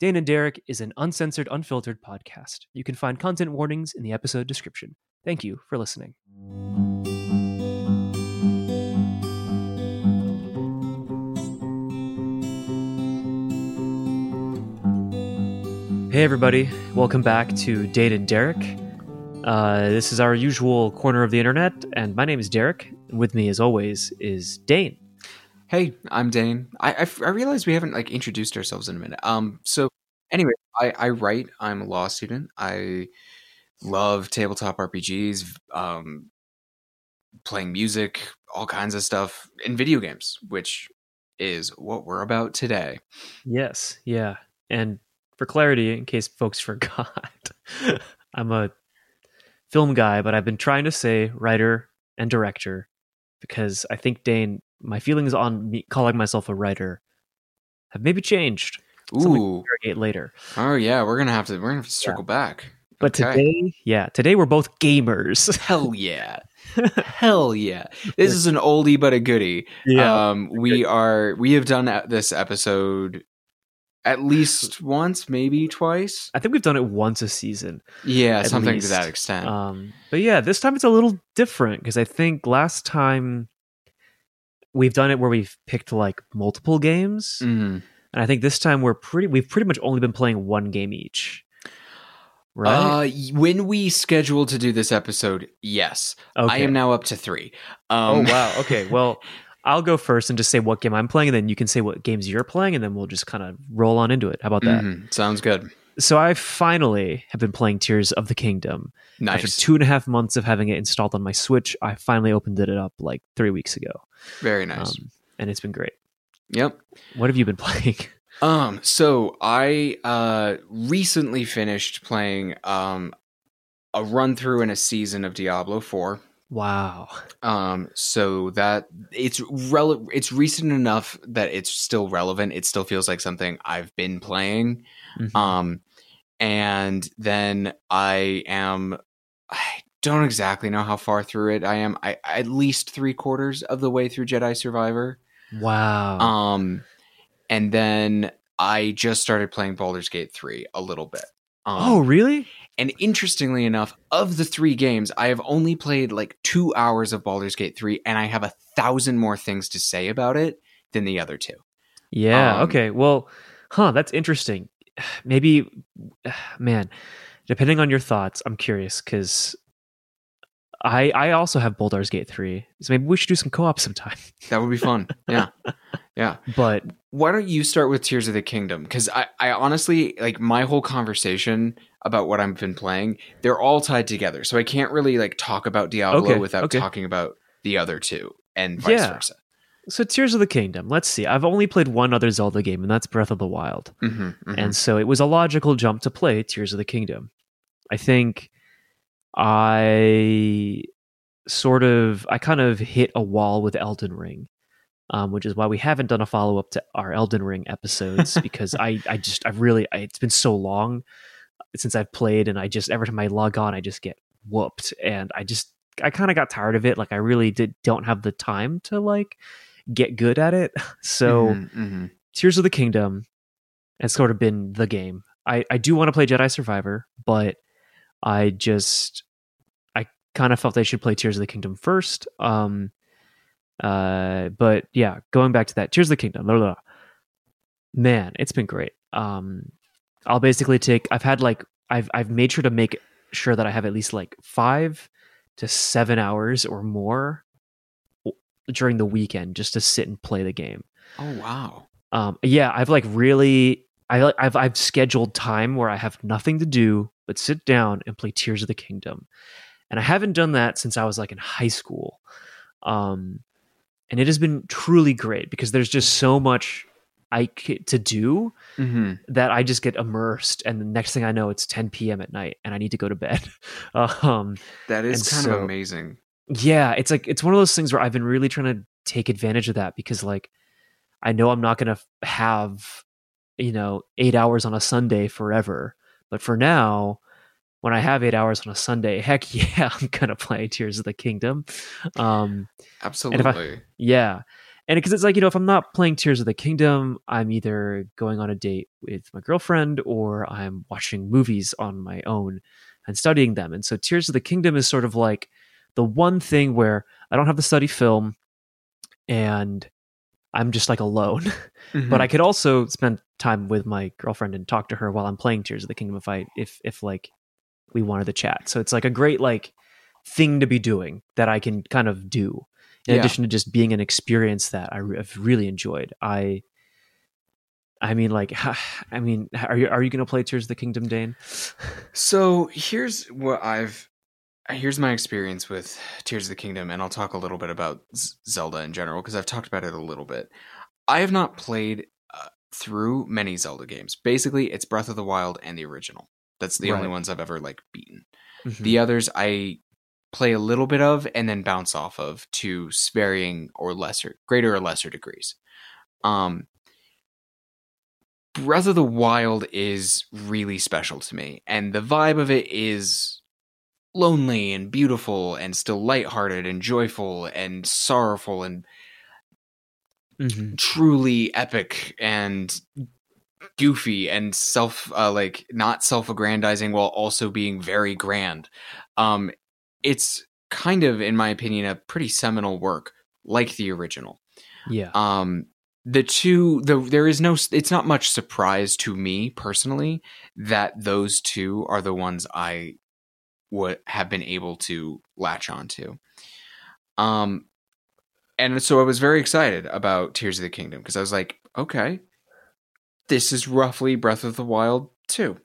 Dane and Derek is an uncensored, unfiltered podcast. You can find content warnings in the episode description. Thank you for listening. Hey, everybody. Welcome back to Dane and Derek. Uh, this is our usual corner of the internet, and my name is Derek. With me, as always, is Dane. Hey, I'm Dane. I, I, I realize we haven't like introduced ourselves in a minute. Um, so anyway, I, I write. I'm a law student. I love tabletop RPGs, um, playing music, all kinds of stuff, and video games, which is what we're about today. Yes, yeah. And for clarity, in case folks forgot, I'm a film guy, but I've been trying to say writer and director because I think Dane, my feelings on me calling myself a writer have maybe changed. Ooh, later. Oh yeah, we're gonna have to we're gonna have to circle yeah. back. But okay. today, yeah, today we're both gamers. Hell yeah. Hell yeah. This is an oldie but a goodie. Yeah. Um, we are we have done this episode at least once, maybe twice. I think we've done it once a season. Yeah, something least. to that extent. Um, but yeah, this time it's a little different because I think last time we've done it where we've picked like multiple games, mm. and I think this time we're pretty. We've pretty much only been playing one game each. Right. Uh, when we scheduled to do this episode, yes, okay. I am now up to three. Um, oh wow. Okay. Well. I'll go first and just say what game I'm playing, and then you can say what games you're playing, and then we'll just kind of roll on into it. How about that? Mm-hmm. Sounds good. So I finally have been playing Tears of the Kingdom. Nice. After two and a half months of having it installed on my Switch, I finally opened it up like three weeks ago. Very nice. Um, and it's been great. Yep. What have you been playing? Um, so I uh recently finished playing um a run through in a season of Diablo 4. Wow. Um, so that it's rel- it's recent enough that it's still relevant. It still feels like something I've been playing. Mm-hmm. Um, and then I am I don't exactly know how far through it I am. I at least three quarters of the way through Jedi Survivor. Wow. Um, and then I just started playing Baldur's Gate 3 a little bit. Um, oh, really? And interestingly enough, of the three games, I have only played like two hours of Baldur's Gate 3, and I have a thousand more things to say about it than the other two. Yeah. Um, okay. Well, huh. That's interesting. Maybe, man, depending on your thoughts, I'm curious because I I also have Baldur's Gate 3. So maybe we should do some co-op sometime. That would be fun. Yeah. Yeah. But why don't you start with Tears of the Kingdom? Because I, I honestly like my whole conversation about what I've been playing, they're all tied together. So I can't really like talk about Diablo okay, without okay. talking about the other two and vice yeah. versa. So Tears of the Kingdom, let's see. I've only played one other Zelda game, and that's Breath of the Wild. Mm-hmm, mm-hmm. And so it was a logical jump to play Tears of the Kingdom. I think I sort of I kind of hit a wall with Elden Ring. Um, which is why we haven't done a follow up to our Elden Ring episodes because I, I just I've really I, it's been so long since I've played, and I just every time I log on, I just get whooped, and I just I kind of got tired of it. Like I really did don't have the time to like get good at it. So mm-hmm, mm-hmm. Tears of the Kingdom has sort of been the game. I I do want to play Jedi Survivor, but I just I kind of felt I should play Tears of the Kingdom first. Um, uh, but yeah, going back to that, Tears of the Kingdom. Blah, blah, blah. Man, it's been great. Um, I'll basically take I've had like I've I've made sure to make sure that I have at least like 5 to 7 hours or more during the weekend just to sit and play the game. Oh wow. Um yeah, I've like really I I've I've scheduled time where I have nothing to do but sit down and play Tears of the Kingdom. And I haven't done that since I was like in high school. Um and it has been truly great because there's just so much I to do mm-hmm. that I just get immersed, and the next thing I know, it's 10 p.m. at night, and I need to go to bed. um, that is kind so, of amazing. Yeah, it's like it's one of those things where I've been really trying to take advantage of that because, like, I know I'm not going to have you know eight hours on a Sunday forever, but for now, when I have eight hours on a Sunday, heck yeah, I'm gonna play Tears of the Kingdom. Um, Absolutely. I, yeah, and because it's like you know if i'm not playing tears of the kingdom i'm either going on a date with my girlfriend or i'm watching movies on my own and studying them and so tears of the kingdom is sort of like the one thing where i don't have to study film and i'm just like alone Mm-hmm. but i could also spend time with my girlfriend and talk to her while i'm playing tears of the kingdom if i if if like we wanted to chat so it's like a great like thing to be doing that i can kind of do in Yeah. addition to just being an experience that I have really enjoyed. I, I mean, like, I mean, are you are you going to play Tears of the Kingdom, Dane? So here's what I've here's my experience with Tears of the Kingdom, and I'll talk a little bit about Z- Zelda in general because I've talked about it a little bit. I have not played uh, through many Zelda games. Basically, it's Breath of the Wild and the original. That's the only ones I've ever like beaten. Mhm. The others I play a little bit of and then bounce off of to varying or lesser, greater or lesser degrees. Um, Breath of the Wild is really special to me, and the vibe of it is lonely and beautiful and still lighthearted and joyful and sorrowful and Mhm. truly epic and goofy and self uh, like not self-aggrandizing while also being very grand. Um it's kind of in my opinion a pretty seminal work like the original. Yeah, um the two the there is no it's not much surprise to me personally that those two are the ones i would have been able to latch onto. Um and so i was very excited about tears of the kingdom because i was like okay this is roughly breath of the wild 2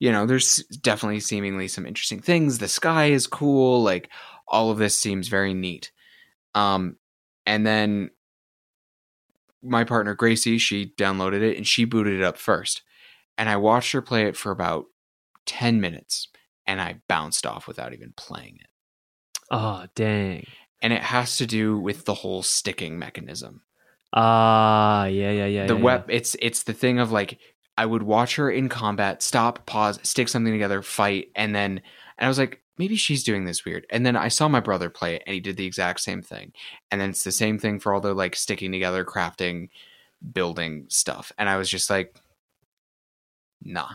you know there's definitely seemingly some interesting things. The sky is cool like all of this seems very neat. Um and then my partner Gracie, she downloaded it and she booted it up first. And I watched her play it for about 10 minutes and I bounced off without even playing it. oh dang, And it has to do with the whole sticking mechanism. ah, yeah, yeah, yeah. the yeah, web it's it's the thing of like I would watch her in combat, stop, pause, stick something together, fight, and then and I was like, maybe she's doing this weird. And then I saw my brother play it and he did the exact same thing. And then it's the same thing for all the like sticking together, crafting, building stuff. And I was just like, nah.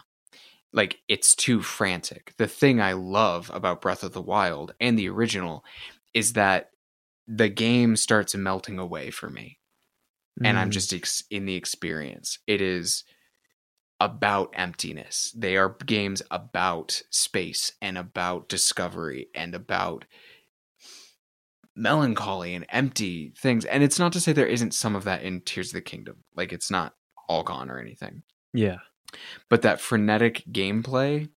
Like it's too frantic. The thing I love about Breath of the Wild and the original is that the game starts melting away for me and I'm Mm. just ex- in the experience. It is about emptiness. They are games about space and about discovery and about melancholy and empty things. And it's not to say there isn't some of that in Tears of the Kingdom. Like it's not all gone or anything. yeah, But that frenetic gameplay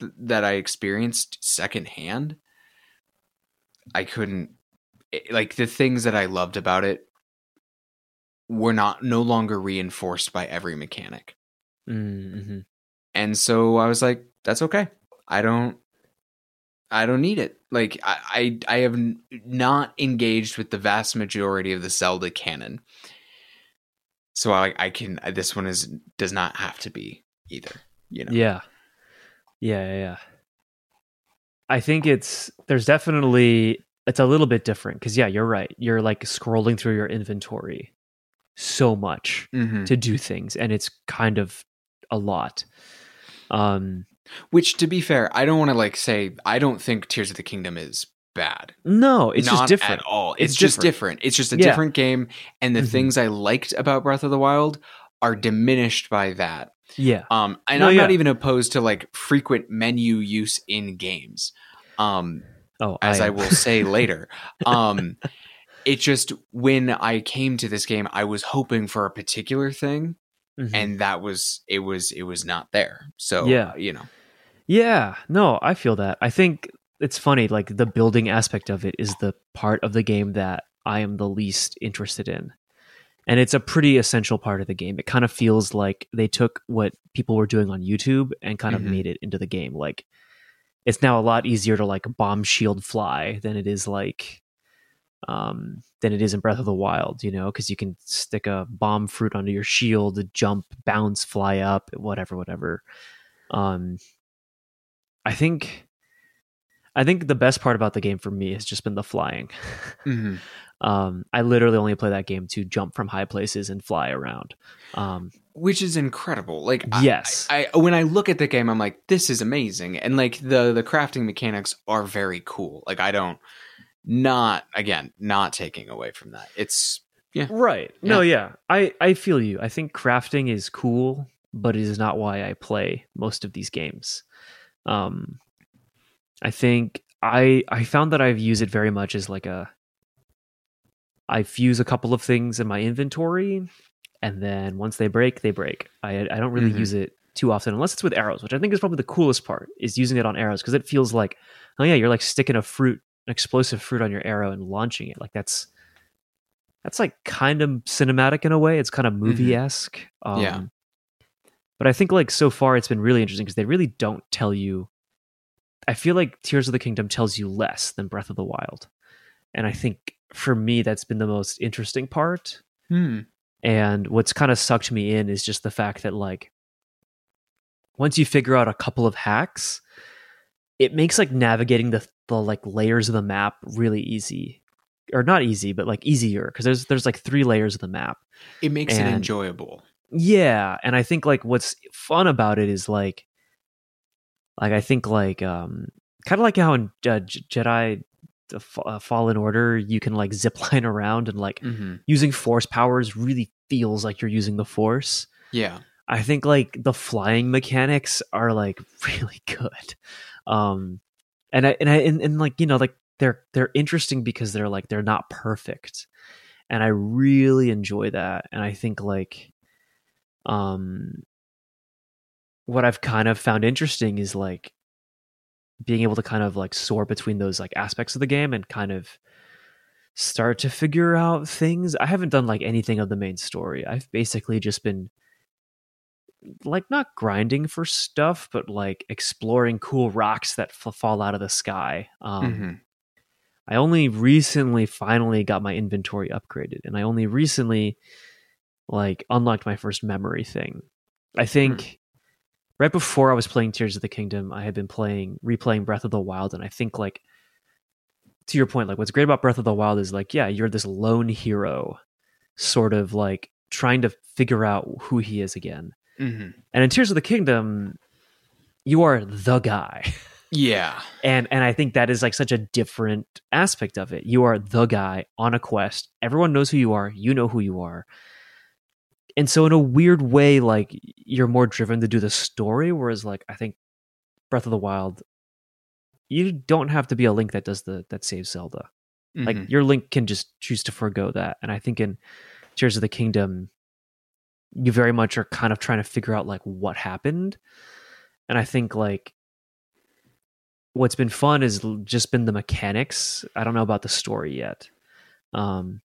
th- that I experienced secondhand, I couldn't it- like the things that I loved about it were not no longer reinforced by every mechanic. mm-hmm. And so I was like, that's okay. I don't I don't need it. Like I I, I have not engaged with the vast majority of the Zelda canon. So I I can this one is does not have to be either, you know. yeah, yeah, yeah, yeah. I think it's there's definitely it's a little bit different because yeah, you're right. You're like scrolling through your inventory so much Mhm. to do things, and it's kind of a lot. Um, Which to be fair, I don't want to like say I don't think Tears of the Kingdom is bad. no, it's Not just different. at all. It's, It's just different. different. It's just a Yeah. different game and the Mhm. things I liked about Breath of the Wild are diminished by that. Yeah, Um, and No, I'm not even opposed to like frequent menu use in games. Um, oh, as I, am. will say later. Um, it just when I came to this game, I was hoping for a particular thing, Mhm. and that was it was it was not there. So Yeah. you know, Yeah, no, I feel that. I think it's funny, like the building aspect of it is the part of the game that I am the least interested in. And it's a pretty essential part of the game. It kind of feels like they took what people were doing on YouTube and kind of Mhm. made it into the game. Like it's now a lot easier to like bomb shield fly than it is like um than it is in Breath of the Wild, you know, because you can stick a bomb fruit onto your shield, jump, bounce, fly up, whatever, whatever. Um I think I think the best part about the game for me has just been the flying. Mhm. Um, I literally only play that game to jump from high places and fly around. Um, which is incredible. Like yes, I, I when I look at the game, I'm like, this is amazing, and like the the crafting mechanics are very cool. Like I don't not again not taking away from that. It's yeah, right. No, yeah, I I feel you. I think crafting is cool, but it is not why I play most of these games. Um, I think I I found that I've used it very much as like a I fuse a couple of things in my inventory, and then once they break, they break. I I don't really Mhm. use it too often unless it's with arrows, which I think is probably the coolest part is using it on arrows because it feels like oh yeah, you're like sticking a fruit, an explosive fruit on your arrow and launching it. Like that's that's like kind of cinematic in a way. It's kind of movie esque. Um, Yeah. But I think like so far it's been really interesting because they really don't tell you. I feel like Tears of the Kingdom tells you less than Breath of the Wild, and I think for me that's been the most interesting part. hmm. And what's kind of sucked me in is just the fact that like once you figure out a couple of hacks, it makes like navigating the the like layers of the map really easy. Or not easy, but like easier because there's there's like three layers of the map. it makes it enjoyable. Yeah, and I think like what's fun about it is like like I think like um kind of like how in uh, Jedi uh, Fallen Order you can like zip line around and like hmm using force powers really feels like you're using the force. Yeah, I think like the flying mechanics are like really good. Um and I and I and, and like you know like they're they're interesting because they're like they're not perfect. And I really enjoy that and I think like um what I've kind of found interesting is like being able to kind of like soar between those like aspects of the game and kind of start to figure out things. I haven't done like anything of the main story. I've basically just been like not grinding for stuff, but like exploring cool rocks that f- fall out of the sky. Um, Mhm. I only recently finally got my inventory upgraded, and I only recently like unlocked my first memory thing. I think right before I was playing Tears of the Kingdom, I had been playing replaying Breath of the Wild, and I think like to your point, like what's great about Breath of the Wild is like, yeah, you're this lone hero, sort of like trying to figure out who he is again. Mhm. And in Tears of the Kingdom, you are the guy. yeah, And and I think that is like such a different aspect of it. You are the guy on a quest. Everyone knows who you are. You know who you are. And so in a weird way, like you're more driven to do the story, whereas like I think Breath of the Wild, you don't have to be a link that does the that saves Zelda. Like Mhm. your link can just choose to forego that. And I think in Tears of the Kingdom, you very much are kind of trying to figure out like what happened. And I think like what's been fun is just been the mechanics. I don't know about the story yet. Um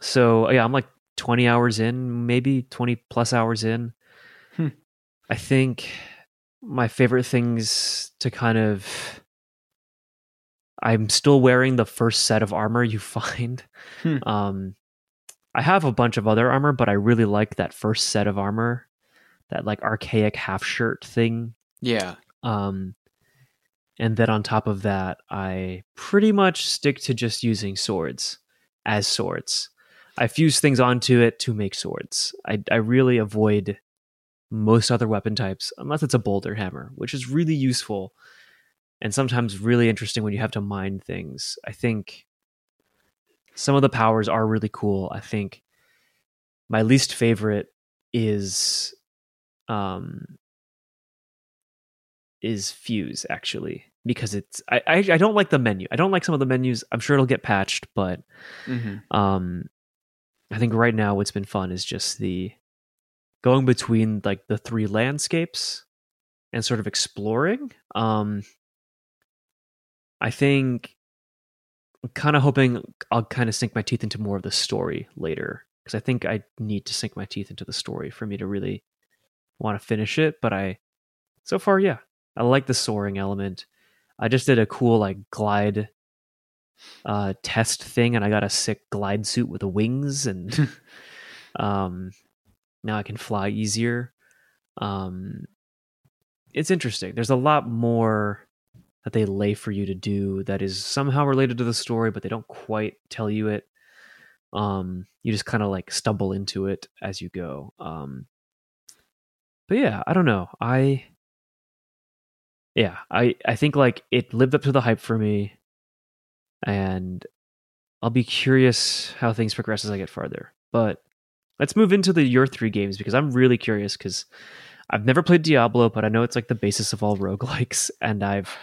so yeah, I'm like 20 hours in, maybe 20 plus hours in. Hmm. I think my favorite things to kind of I'm still wearing the first set of armor you find. Hmm. Um, I have a bunch of other armor, but I really like that first set of armor, that like archaic half shirt thing. yeah, Um, and then on top of that, I pretty much stick to just using swords as swords. I fuse things onto it to make swords. I, I really avoid most other weapon types unless it's a boulder hammer, which is really useful and sometimes really interesting when you have to mine things. I think some of the powers are really cool. I think my least favorite is um is fuse actually because it's I, I I don't like the menu. I don't like some of the menus. I'm sure it'll get patched, but hmm um I think right now what's been fun is just the going between like the three landscapes and sort of exploring. Um I think I'm kind of hoping I'll kind of sink my teeth into more of the story later because I think I need to sink my teeth into the story for me to really want to finish it, but I so far yeah, I like the soaring element. I just did a cool like glide uh test thing and I got a sick glide suit with the wings and um now I can fly easier. Um it's interesting. There's a lot more that they lay for you to do that is somehow related to the story, but they don't quite tell you it. Um, you just kind of like stumble into it as you go. Um, but yeah, I don't know. I yeah, I I think like it lived up to the hype for me, and I'll be curious how things progress as I get farther. But let's move into the your three games because I'm really curious because I've never played Diablo, but I know it's like the basis of all roguelikes, and I've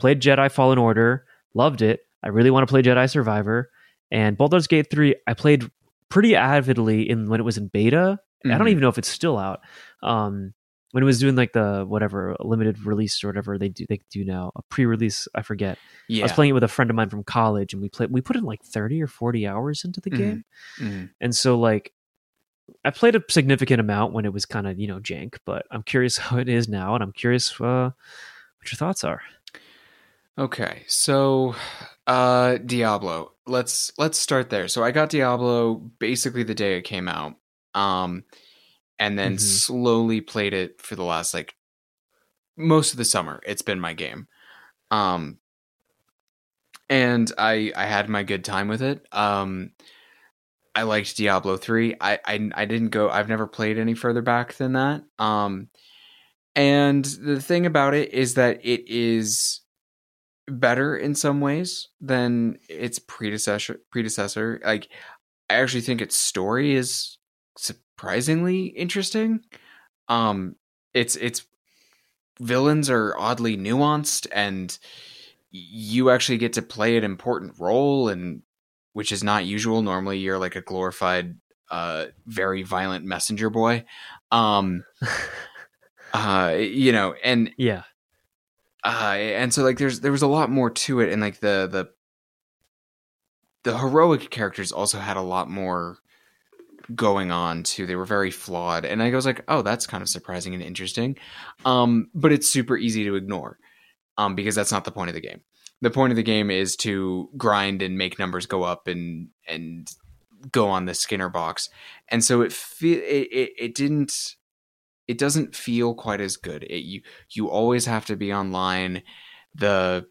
played Jedi Fallen Order, loved it. I really want to play Jedi Survivor, and Baldur's Gate 3, I played pretty avidly in when it was in beta. Mm-hmm. I don't mm-hmm. even know if it's still out. Um, when it was doing like the whatever limited release or whatever they do they do now a pre-release I forget. Yeah. I was playing it with a friend of mine from college and we played we put in like 30 or 40 hours into the mm-hmm. game. Mm-hmm. And so like I played a significant amount when it was kind of, you know, jank, but I'm curious how it is now and I'm curious uh, what your thoughts are. Okay. So uh Diablo. Let's let's start there. So I got Diablo basically the day it came out. Um and then mm-hmm. slowly played it for the last like most of the summer. It's been my game. Um and I I had my good time with it. Um I liked Diablo 3. I, I I didn't go I've never played any further back than that. Um and the thing about it is that it is better in some ways than its predecessor predecessor. Like I actually think its story is surprisingly interesting. Um, it's it's villains are oddly nuanced, and you actually get to play an important role, and which is not usual. Normally, you're like a glorified, uh, very violent messenger boy. Um, uh, you know, and yeah. Uh, and so like there's there was a lot more to it and like the the the heroic characters also had a lot more going on too. They were very flawed, and I was like, "Oh, that's kind of surprising and interesting," um, but it's super easy to ignore um, because that's not the point of the game. The point of the game is to grind and make numbers go up and and go on the Skinner box, and so it fe- it, it, it didn't it doesn't feel quite as good. It, you you always have to be online. The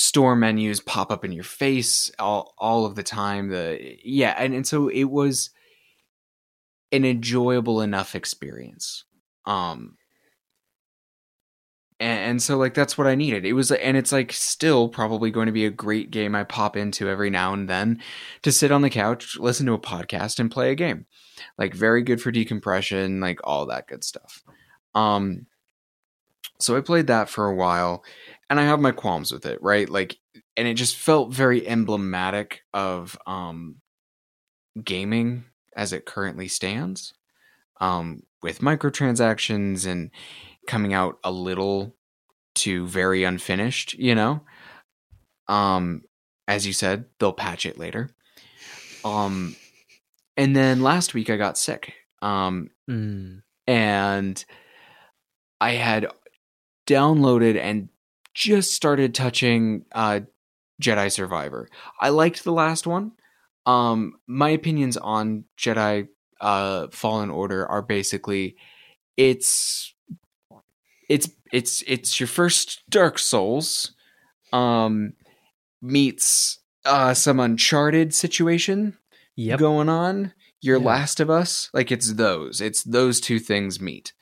store menus pop up in your face all all of the time the yeah and, and so it was an enjoyable enough experience um and, and, so like that's what i needed. It was and it's like still probably going to be a great game i pop into every now and then to sit on the couch listen to a podcast and play a game. Like very good for decompression like all that good stuff. Um so i played that for a while and I have my qualms with it, right? Like, and it just felt very emblematic of um, gaming as it currently stands, um, with microtransactions and coming out a little too very unfinished, you know. Um, as you said, they'll patch it later. Um, and then last week I got sick. Um, mm. and I had downloaded and just started touching uh, Jedi Survivor. I liked the last one. Um, my opinions on Jedi uh, Fallen Order are basically it's it's it's it's your first Dark Souls um, meets uh, some Uncharted situation yep. going on. Your yeah. Last of Us, like it's those. It's those two things meet.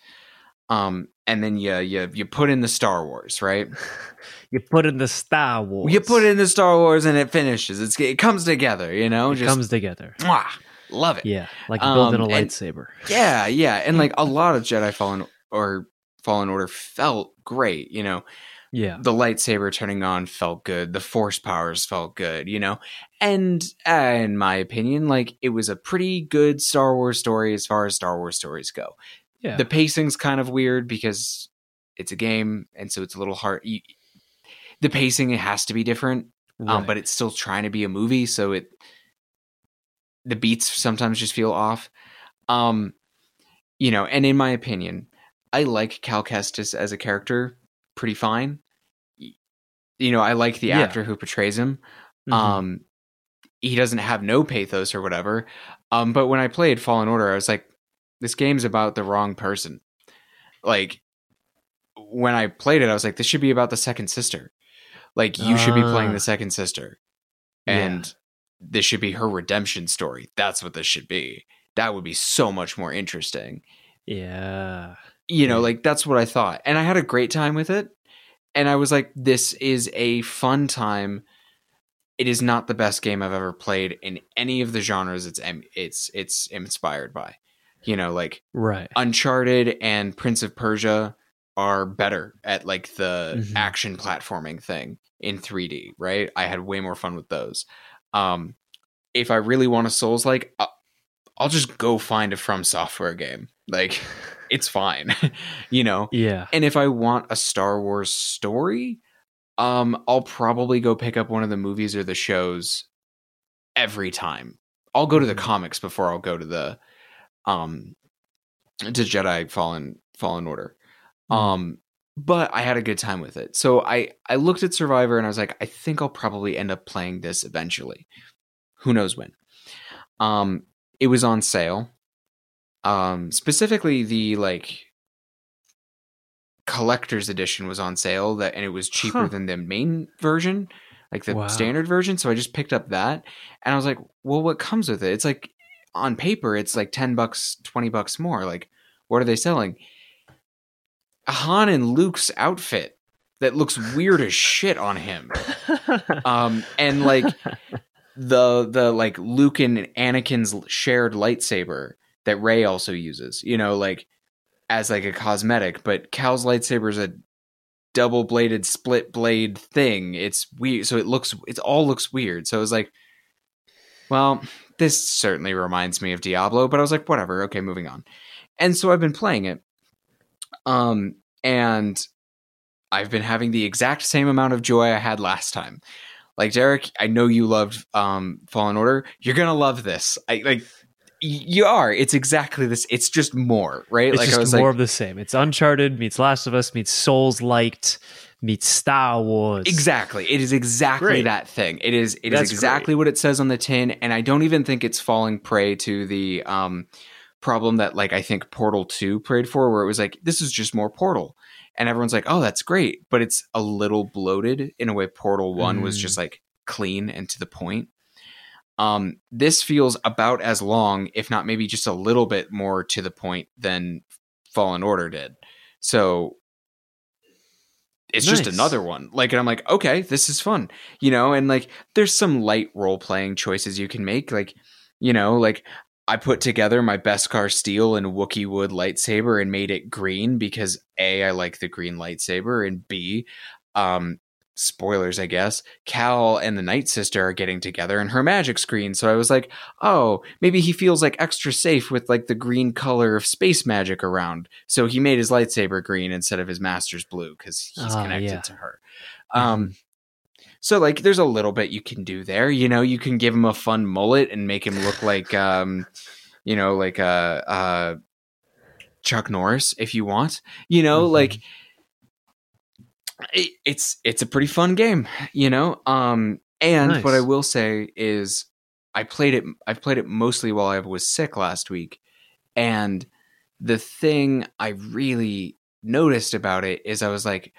Um, and then you you you put in the Star Wars, right? you put in the Star Wars. You put in the Star Wars, and it finishes. It's it comes together, you know. It just, comes together. Mwah, love it. Yeah, like building um, a lightsaber. And, yeah, yeah, and like a lot of Jedi Fallen or Fallen Order felt great, you know. Yeah, the lightsaber turning on felt good. The Force powers felt good, you know. And uh, in my opinion, like it was a pretty good Star Wars story as far as Star Wars stories go. Yeah. The pacing's kind of weird because it's a game, and so it's a little hard. You, the pacing it has to be different, right. um, but it's still trying to be a movie, so it the beats sometimes just feel off. Um, you know, and in my opinion, I like Cal Kestis as a character pretty fine. You know, I like the yeah. actor who portrays him. Mm-hmm. Um, he doesn't have no pathos or whatever. Um, but when I played Fallen Order, I was like, this game's about the wrong person. Like when I played it, I was like, this should be about the second sister. Like you uh, should be playing the ah. second sister. And this should be her redemption story. That's what this should be. That would be so much more interesting. Yeah. You know, like that's what I thought. And I had a great time with it. And I was like, this is a fun time. It is not the best game I've ever played in any of the genres it's it's it's inspired by. You know, like Right. Uncharted and Prince of Persia are better at like the Mhm. action platforming thing in 3D, right? I had way more fun with those. Um if I really want a Souls like I'll just go find a From Software game. Like it's fine. you know. Yeah. And if I want a Star Wars story, um I'll probably go pick up one of the movies or the shows every time. I'll go to the Mhm. comics before I'll go to the um to Jedi Fallen Fallen Order. Mhm. Um but I had a good time with it. So I I looked at Survivor and I was like I think I'll probably end up playing this eventually. Who knows when. Um it was on sale. Um specifically the like collector's edition was on sale that and it was cheaper Huh. than the main version, like the Wow. standard version, so I just picked up that and I was like, "Well, what comes with it?" It's like on paper it's like 10 bucks, 20 bucks more. Like what are they selling? Han and Luke's outfit that looks weird as shit on him. Um and like the the like Luke and Anakin's shared lightsaber that Rey also uses, you know, like as like a cosmetic, but Cal's lightsaber is a double bladed split blade thing. It's weird, so it looks it all looks weird. So I was like, well, this certainly reminds me of Diablo, but I was like, whatever, okay, moving on. And so I've been playing it, um, and I've been having the exact same amount of joy I had last time. Like Derek, I know you loved um, Fallen Order. You're gonna love this. I like you are. It's exactly this. It's just more, right? It's like just more like, of the same. It's Uncharted meets Last of Us meets Souls Liked meets Star Wars. Exactly. It is exactly Great. that thing. It is it is That's exactly what it says on the tin and I don't even think it's falling prey to the um problem that like I think Portal 2 prayed for where it was like this is just more Portal. And everyone's like, "Oh, that's great." But it's a little bloated in a way Portal 1 was Mm. just like clean and to the point. Um this feels about as long if not maybe just a little bit more to the point than Fallen Order did. So it's just another one. Like, and I'm like, okay, this is fun, you know. And like, there's some light role playing choices you can make. Like, you know, like I put together my Beskar steel and Wookie wood lightsaber and made it green because a I like the green lightsaber and b, um, spoilers I guess. Cal and the Night Sister are getting together in her magic screen. So I was like, oh, maybe he feels like extra safe with like the green color of space magic around. So he made his lightsaber green instead of his master's blue because he's Ah, connected yeah. to her. Um, so like, there's a little bit you can do there. You know, you can give him a fun mullet and make him look like, um, you know, like uh, uh, Chuck Norris if you want. You know, Mhm. like it, it's it's a pretty fun game. You know, um, and what I will say is I played it. I've played it mostly while I was sick last week, and the thing I really noticed about it is I was like,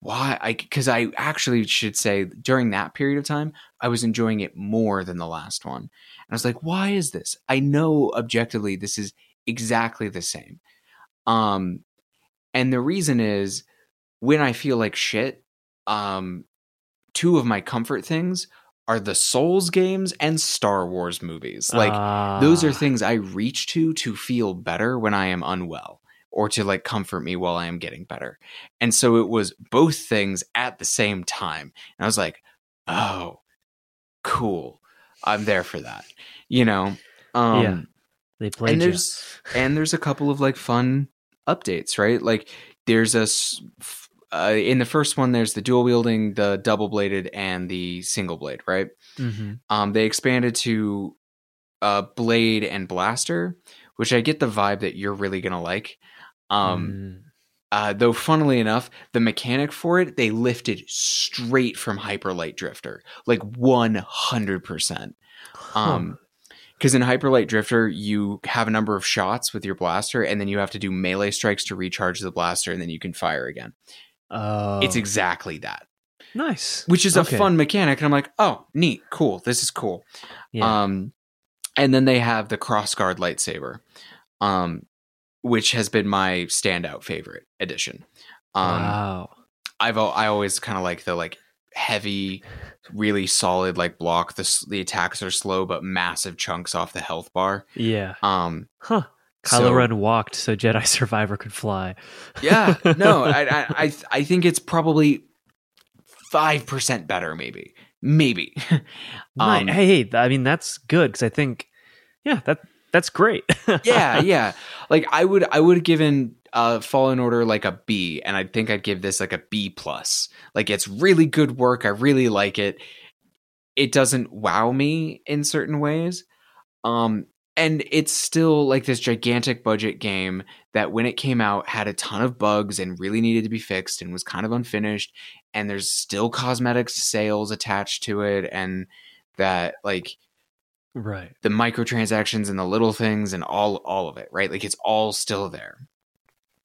why? I because I actually should say during that period of time I was enjoying it more than the last one, and I was like, why is this? I know objectively this is exactly the same, um, and the reason is when I feel like shit, um, two of my comfort things are the Souls games and Star Wars movies. Like those are Ah, things I reach to to feel better when I am unwell or to like comfort me while I am getting better. And so it was both things at the same time. And I was like, "Oh, cool. I'm there for that." You know. Um Yeah. they played and you. there's and there's a couple of like fun updates, right? Like there's a s- uh, in the first one there's the dual wielding, the double bladed, and the single blade, right? Mhm. Um, they expanded to uh, blade and blaster, which I get the vibe that you're really gonna like. Um, Mm. uh, though, funnily enough, the mechanic for it they lifted straight from Hyper Light Drifter, like one hundred percent. Um, because in Hyper Light Drifter, you have a number of shots with your blaster, and then you have to do melee strikes to recharge the blaster, and then you can fire again. Oh, It's exactly that. Nice. which is Okay. a fun mechanic. And I'm like, oh, neat, cool. This is cool. Yeah. Um, and then they have the crossguard lightsaber, um, which has been my standout favorite edition. Um, wow. I've I always kind of like the like heavy, really solid like block. The the attacks are slow, but massive chunks off the health bar. Yeah. Um, Huh. Kylo so- Ren walked so Jedi Survivor could fly. yeah, no, I I I, think it's probably five percent better, maybe, maybe. Um, hey, hey, I mean that's good because I think, yeah, that that's great. yeah, yeah. Like I would, I would have given uh, Fallen Order like a B, and I think I'd give this like a B plus. Like it's really good work. I really like it. It doesn't wow me in certain ways, um, and it's still like this gigantic budget game that when it came out had a ton of bugs and really needed to be fixed and was kind of unfinished. And there's still cosmetics sales attached to it, and that like right. the microtransactions and the little things and all all of it right like it's all still there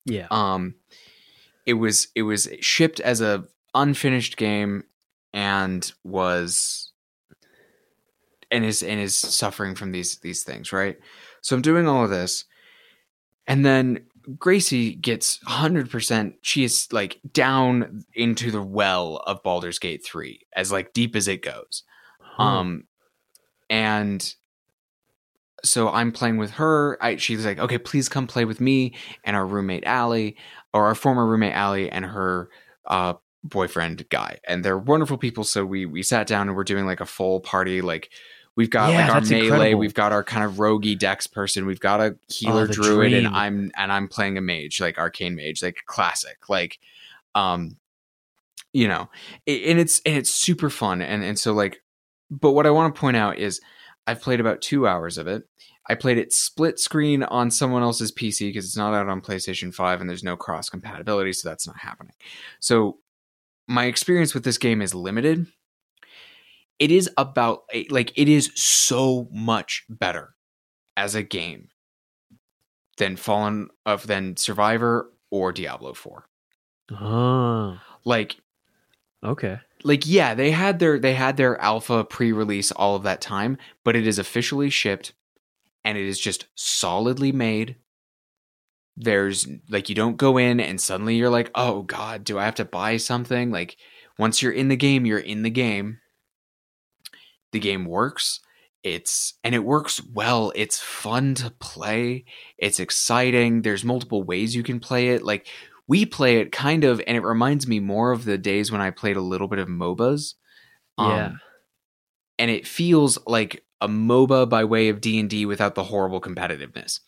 Yeah. um it was it was shipped as a unfinished game and was and is and is suffering from these these things right so i'm doing all of this and then gracie gets 100% she is like down into the well of Baldur's Gate 3 as like deep as it goes Huh. um, and so I'm playing with her. I, she's like, okay, please come play with me and our roommate Allie, or our former roommate Allie and her uh, boyfriend Guy, and they're wonderful people. So we we sat down and we're doing like a full party. Like we've got Yeah, like our melee, incredible. we've got our kind of roguey dex person, we've got a healer Oh, druid, and. I'm and I'm playing a mage, like arcane mage, like classic, like um, you know, and it's and it's super fun, and and so like but what I want to point out is I've played about two hours of it. I played it split screen on someone else's PC because it's not out on PlayStation 5 and there's no cross compatibility, so that's not happening. So my experience with this game is limited. It is about like it is so much better as a game than Fallen of than Survivor or Diablo 4. Oh. Like Okay. like yeah they had their they had their alpha pre-release all of that time but it is officially shipped and it is just solidly made there's like you don't go in and suddenly you're like oh god do i have to buy something like once you're in the game you're in the game the game works it's and it works well it's fun to play it's exciting there's multiple ways you can play it like we play it kind of and it reminds me more of the days when i played a little bit of mobas Yeah. Um, and it feels like a moba by way of d&d without the horrible competitiveness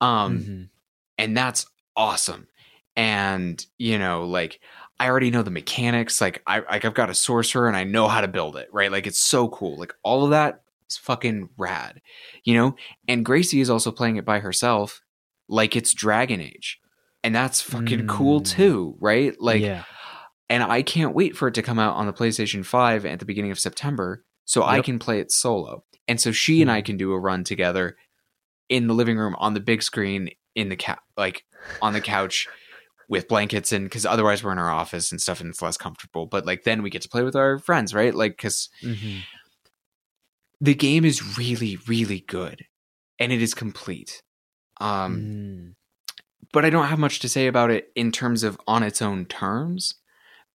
um Mhm. and that's awesome and you know like i already know the mechanics like i like i've got a sorcerer and i know how to build it right? Like it's so cool. Like all of that is fucking rad you know? And gracie is also playing it by herself like it's dragon age. And that's fucking cool Mm. too right? Like yeah. and i can't wait for it to come out on the playstation 5 at the beginning of september so i can play it solo. And so she and i Mhm. can do a run together in the living room on the big screen in the cat like on the couch with blankets and because otherwise we're in our office and stuff and it's less comfortable but like then we get to play with our friends right like because Mhm. the game is really really good and it is complete um Mm. but i don't have much to say about it in terms of on its own terms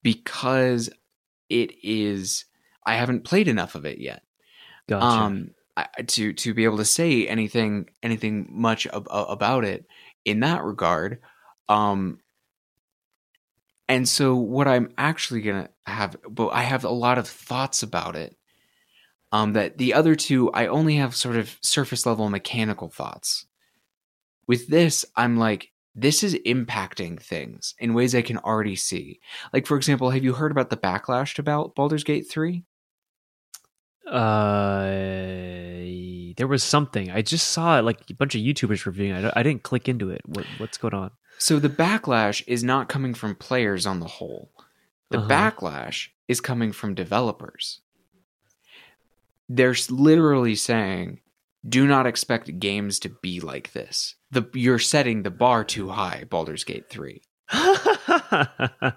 because it is i haven't played enough of it yet Gotcha. um I, to to be able to say anything anything much ab- about it in that regard um and so what i'm actually gonna have but i have a lot of thoughts about it um that the other two i only have sort of surface level mechanical thoughts. With this i'm like this is impacting things in ways i can already see. Like for example have you heard about the backlash about Baldur's Gate 3 uh, there was something I just saw like a bunch of YouTubers reviewing. I, I didn't click into it. What what's going on? So the backlash is not coming from players on the whole. The Uh-huh. backlash is coming from developers. They're literally saying, "Do not expect games to be like this. The you're setting the bar too high." Baldur's Gate three, and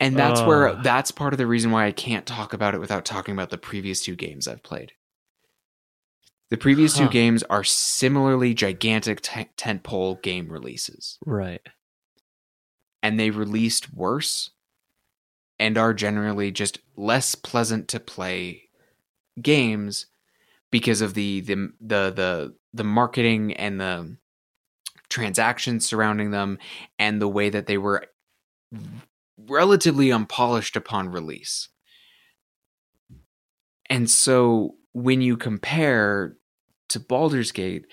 And that's where that's part of the reason why I can't talk about it without talking about the previous two games I've played. The previous two games are similarly gigantic te- tentpole game releases, Right. and they released worse and are generally just less pleasant to play games because of the the the the, the marketing and the transactions surrounding them and the way that they were relatively unpolished upon release. And so when you compare to Baldur's Gate,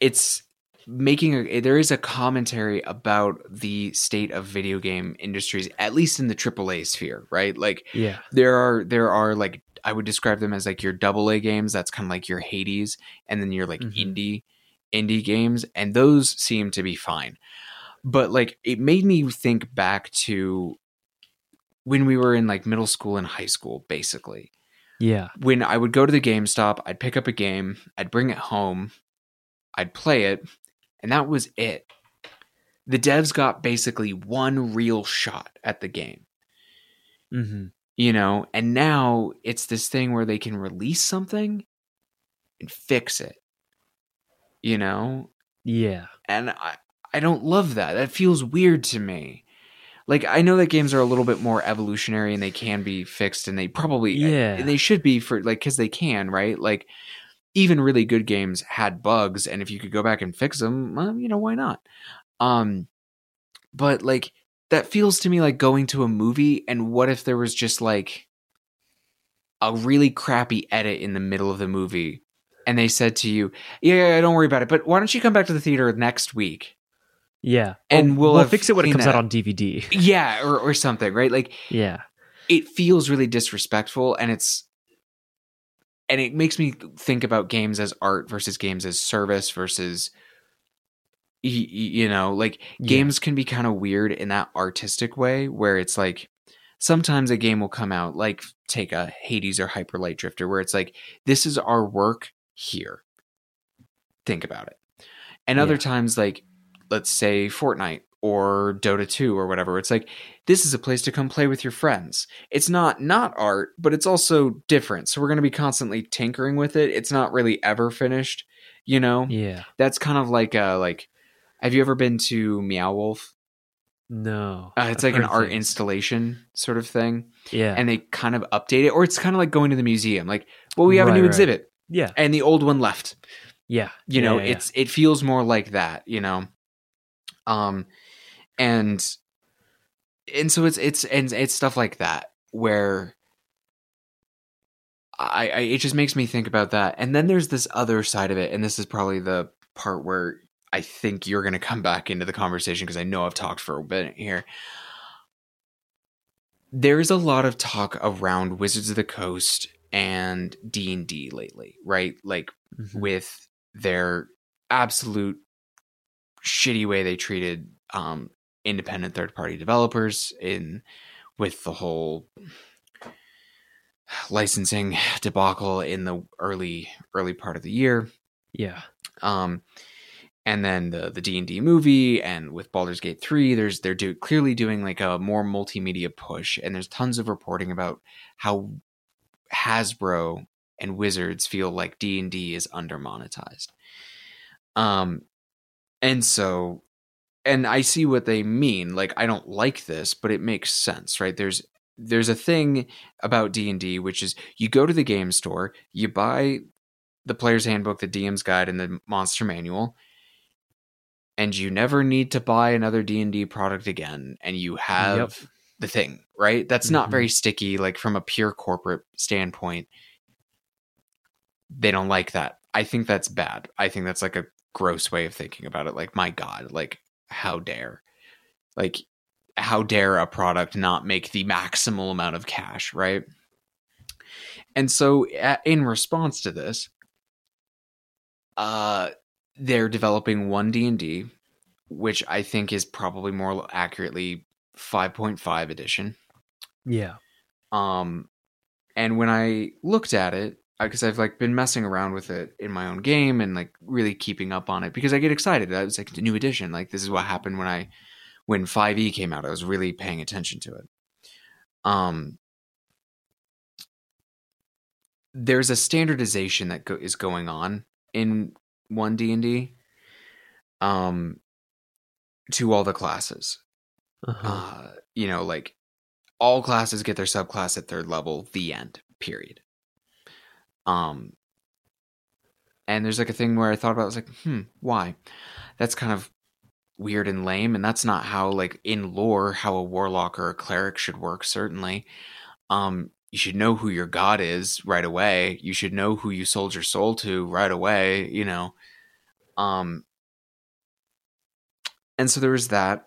it's making a there is a commentary about the state of video game industries at least in the AAA sphere, right? Like Yeah. there are there are like I would describe them as like your double A games. That's kind of like your Hades, and then your like Mhm. indie indie games, and those seem to be fine. But like it made me think back to when we were in like middle school and high school, basically. Yeah. When I would go to the GameStop, I'd pick up a game, I'd bring it home, I'd play it, and that was it. The devs got basically one real shot at the game hmm you know and now it's this thing where they can release something and fix it you know Yeah. and i i don't love that that feels weird to me like i know that games are a little bit more evolutionary and they can be fixed and they probably Yeah. and they should be for like because they can right? Like even really good games had bugs and if you could go back and fix them well, you know why not? Um but like that feels to me like going to a movie and what if there was just like a really crappy edit in the middle of the movie and they said to you yeah, yeah, yeah don't worry about it but why don't you come back to the theater next week Yeah. And Oh, we'll we'll fix it when it comes out on DVD. yeah or, or something right like Yeah. it feels really disrespectful and it's and it makes me think about games as art versus games as service versus you know like Yeah. games can be kind of weird in that artistic way where it's like sometimes a game will come out like take a hades or hyper light drifter where it's like this is our work here think about it and other times like let's say fortnite or dota 2 or whatever it's like this is a place to come play with your friends it's not not art but it's also different so we're going to be constantly tinkering with it it's not really ever finished you know Yeah. that's kind of like uh like have you ever been to meow wolf No. uh, it's I've like an art things. installation sort of thing Yeah. and they kind of update it or it's kind of like going to the museum like well we have a new right. exhibit yeah. and the old one left Yeah. you Yeah, know yeah, yeah. it's it feels more like that you know um and and so it's it's and it's stuff like that where I, I it just makes me think about that. And then there's this other side of it and this is probably the part where i think you're going to come back into the conversation because i know i've talked for a bit here. There's a lot of talk around wizards of the coast and d&d lately right? Like Mhm. with their absolute shitty way they treated um, independent third party developers in with the whole licensing debacle in the early early part of the year Yeah. um and then the the D&D movie and with Baldur's Gate 3 there's they're do, clearly doing like a more multimedia push and there's tons of reporting about how Hasbro and Wizards feel like D&D is under monetized. Um and so and I see what they mean like I don't like this but it makes sense right? There's there's a thing about D&D which is you go to the game store you buy the player's handbook the DM's guide and the monster manual and you never need to buy another D&D product again and you have Yep. the thing right? That's not Mhm. very sticky like from a pure corporate standpoint. They don't like that. I think that's bad. I think that's like a gross way of thinking about it like my god like how dare like how dare a product not make the maximal amount of cash right and so in response to this uh they're developing one D&D which I think is probably more accurately 5.5 edition Yeah. um and when I looked at it because I've like been messing around with it in my own game and like really keeping up on it because I get excited. I was like the new edition like this is what happened when I when 5e came out. I was really paying attention to it. Um there's a standardization that go- is going on in 1 d&d um to all the classes. Uh-huh. uh, you know, like all classes get their subclass at third level, the end, period. Um, and there's like a thing where I thought about, it, I was like, hmm, why? That's kind of weird and lame, and that's not how, like, in lore, how a warlock or a cleric should work. Certainly, um, you should know who your god is right away. You should know who you sold your soul to right away. You know, um, and so there was that.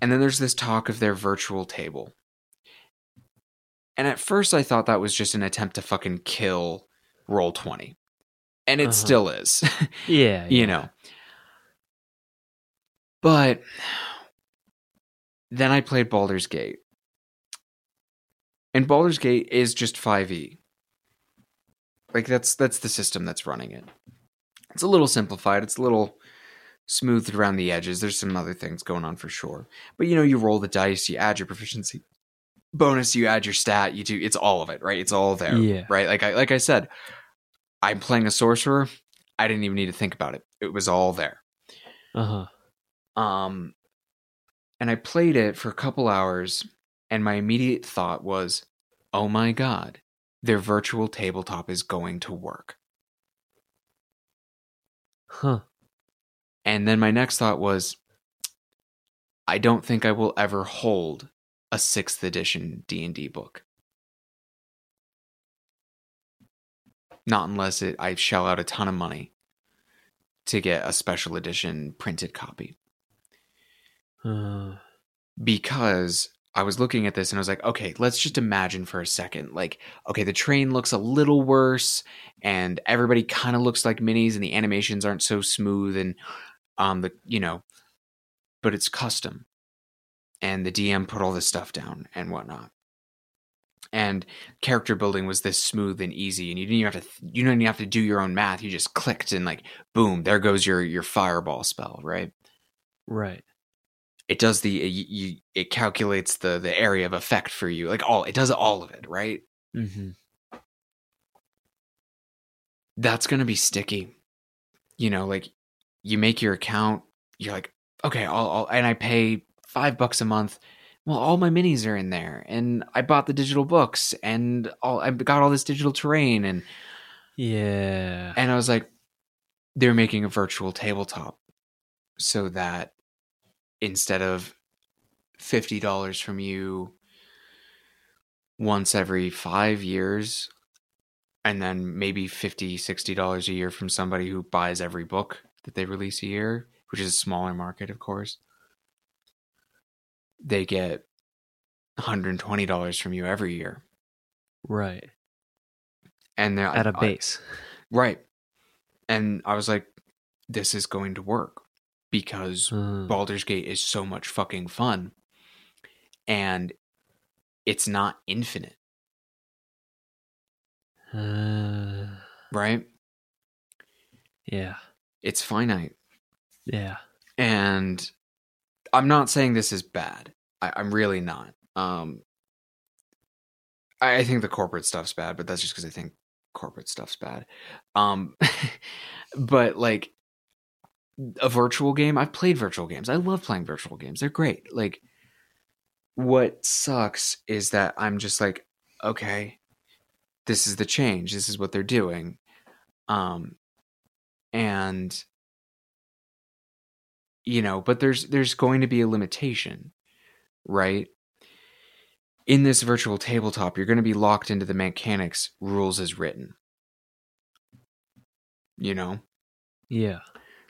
And then there's this talk of their virtual table. And at first I thought that was just an attempt to fucking kill roll 20. And it Uh-huh. still is, yeah, you know. But then I played Baldur's Gate. And Baldur's Gate is just 5e. Like that's that's the system that's running it. It's a little simplified, it's a little smoothed around the edges. There's some other things going on for sure. But you know, you roll the dice, you add your proficiency bonus, you add your stat, you do it's all of it, right? It's all there. Yeah. Right? Like I like I said, I'm playing a sorcerer. I didn't even need to think about it. It was all there. Uh-huh. Um and I played it for a couple hours and my immediate thought was, "Oh my god, their virtual tabletop is going to work." Huh. And then my next thought was, I don't think I will ever hold a sixth edition D and D book. Not unless it, I shell out a ton of money to get a special edition printed copy. Uh, Because I was looking at this and I was like, okay, let's just imagine for a second. Like, okay, the train looks a little worse and everybody kind of looks like minis and the animations aren't so smooth and um the you know but it's custom and the dm put all this stuff down and whatnot and character building was this smooth and easy and you didn't even have to you didn't even have to do your own math you just clicked and like boom there goes your your fireball spell right right. it does the you, you it calculates the the area of effect for you like all it does all of it right Mm-hmm. that's going to be sticky. You know, like you make your account, you're like, okay, I'll, I'll and I pay five bucks a month. Well, all my minis are in there, and I bought the digital books, and all I got all this digital terrain, and Yeah. and I was like, they're making a virtual tabletop, so that instead of fifty dollars from you once every five years and then maybe 50 60 dollars a year from somebody who buys every book that they release a year which is a smaller market of course they get 120 dollars from you every year Right. and they're At a I- base. right and i was like this is going to work because Uh, Baldur's Gate is so much fucking fun and it's not infinite uh, right yeah. it's finite Yeah. and i'm not saying this is bad. I, i'm really not. Um I, I think the corporate stuff's bad but that's just because i think corporate stuff's bad. Um but like a virtual game i've played virtual games. I love playing virtual games. They're great. Like what sucks is that i'm just like okay this is the change. This is what they're doing. Um and you know but there's there's going to be a limitation right? In this virtual tabletop you're going to be locked into the mechanics rules as written. You know? Yeah.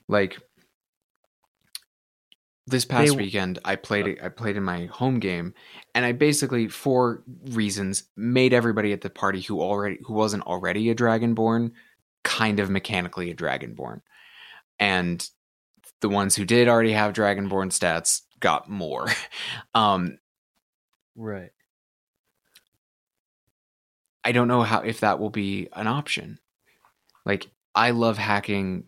like this past They- weekend i played uh, it i played in my home game and i basically for reasons made everybody at the party who already who wasn't already a dragonborn kind of mechanically a dragonborn. And the ones who did already have dragonborn stats got more um Right. I don't know how if that will be an option. Like I love hacking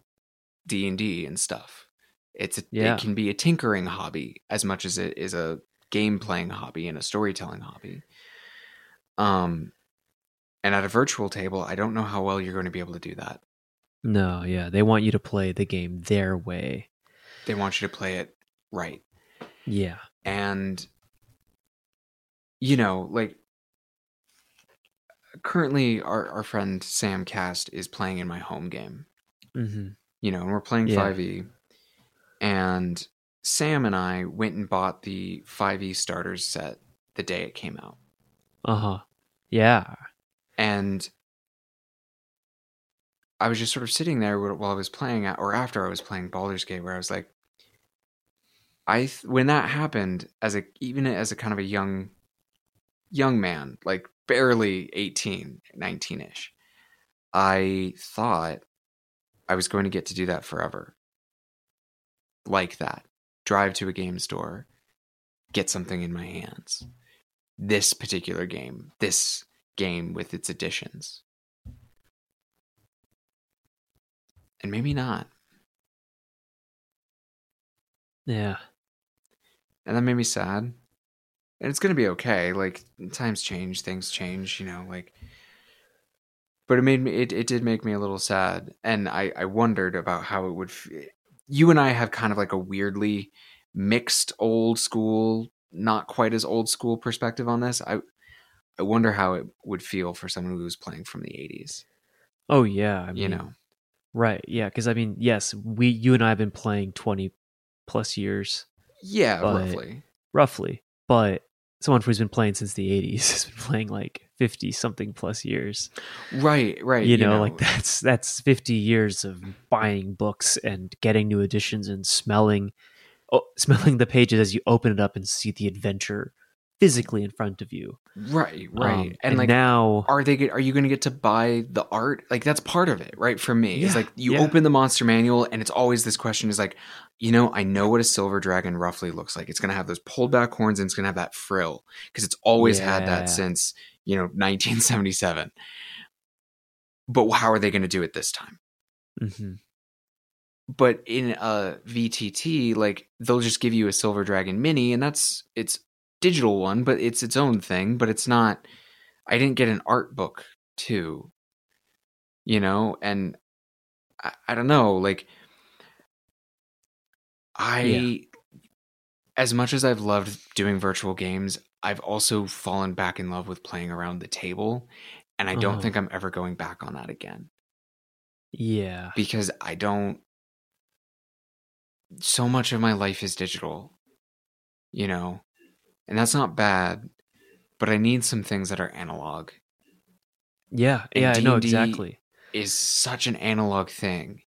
D and D and stuff, It's a, Yeah. it can be a tinkering hobby as much as it is a game playing hobby and a storytelling hobby. Um, and at a virtual table, I don't know how well you're going to be able to do that. No, yeah, they want you to play the game their way. They want you to play it right. Yeah. and you know like currently our, our friend sam cast is playing in my home game hmm you know and we're playing Yeah. 5e and sam and i went and bought the 5e starters set the day it came out Uh huh. Yeah. and i was just sort of sitting there while i was playing or after i was playing Baldur's Gate where i was like i when that happened as a even as a kind of a young young man like barely 18 19ish i thought i was going to get to do that forever. Like that. Drive to a game store get something in my hands. This particular game this game with its additions. And maybe not. Yeah. And that made me sad and it's gonna be okay like times change things change you know like but it made me it, it did make me a little sad and i i wondered about how it would f- you and i have kind of like a weirdly mixed old school not quite as old school perspective on this i i wonder how it would feel for someone who was playing from the 80s Oh yeah. I mean, you know Right. Yeah. Because I mean, yes, we, you and I have been playing twenty plus years, yeah But- roughly roughly. But someone who's been playing since the '80s has been playing like fifty something plus years. right right you, know, like that's that's 50 years of buying books and getting new editions and smelling oh, smelling the pages as you open it up and see the adventure physically in front of you right right Um, and, and like now are they get, are you going to get to buy the art like that's part of it right for me it's like you yeah. open the monster manual and it's always this question is like you know i know what a silver dragon roughly looks like it's going to have those pulled back horns and it's going to have that frill because it's always had that since you know 1977 but how are they going to do it this time Mm-hmm. but in a VTT, like they'll just give you a Silver Dragon mini, and that's it's digital one, but it's its own thing. But it's not. I didn't get an art book too, you know, and I, I don't know, like I. Yeah. As much as I've loved doing virtual games, I've also fallen back in love with playing around the table, and I don't Uh-huh. think I'm ever going back on that again yeah because I don't. So much of my life is digital, you know, and that's not bad, but I need some things that are analog. yeah And yeah i know D&D exactly Is such an analog thing,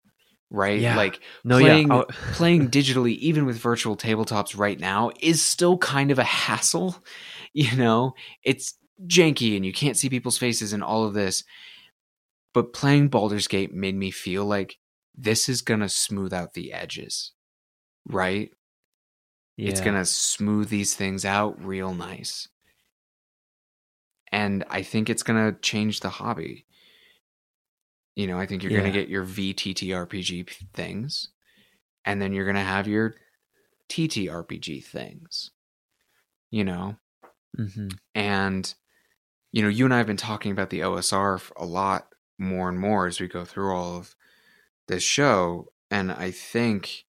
right? Yeah. Like no playing yeah playing digitally, even with virtual tabletops right now, is still kind of a hassle. You know, it's janky and you can't see people's faces and all of this. But playing Baldur's Gate made me feel like this is gonna smooth out the edges, right? It's gonna smooth these things out real nice. And I think it's gonna change the hobby. You know, I think you're gonna get your VTTRPG things, and then you're gonna have your TTRPG things. You know, Mhm. and you know, you and I have been talking about the OSR a lot more and more as we go through all of this show, and I think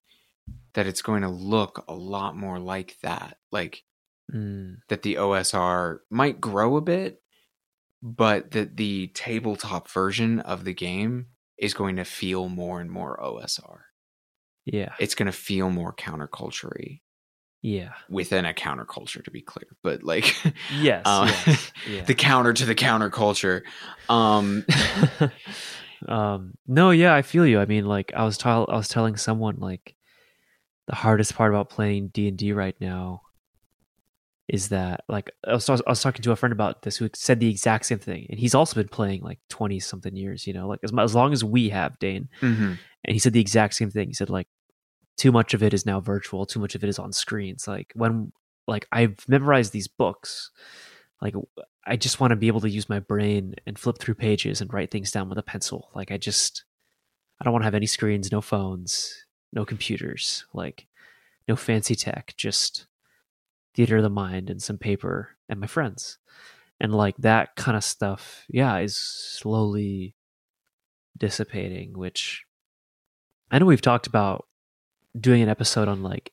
that it's going to look a lot more like that. Like Mm. that the OSR might grow a bit, but that the tabletop version of the game is going to feel more and more OSR. yeah It's going to feel more counterculture yeah within a counterculture, to be clear. But like yes, Uh, yes yeah the counter to the counterculture. Um, um no yeah i feel you i mean like i was tell i was telling someone like the hardest part about playing d&d right now is that like I was, I was talking to a friend about this who said the exact same thing and he's also been playing like 20 something years you know like as, as long as we have dane. Mhm. and he said the exact same thing. He said like too much of it is now virtual. Too much of it is on screens. Like when like i've memorized these books like i just want to be able to use my brain and flip through pages and write things down with a pencil. Like i just i don't want to have any screens no phones no computers, like no fancy tech, just theater of the mind and some paper and my friends. And like that kind of stuff, yeah, is slowly dissipating, which I know we've talked about doing an episode on like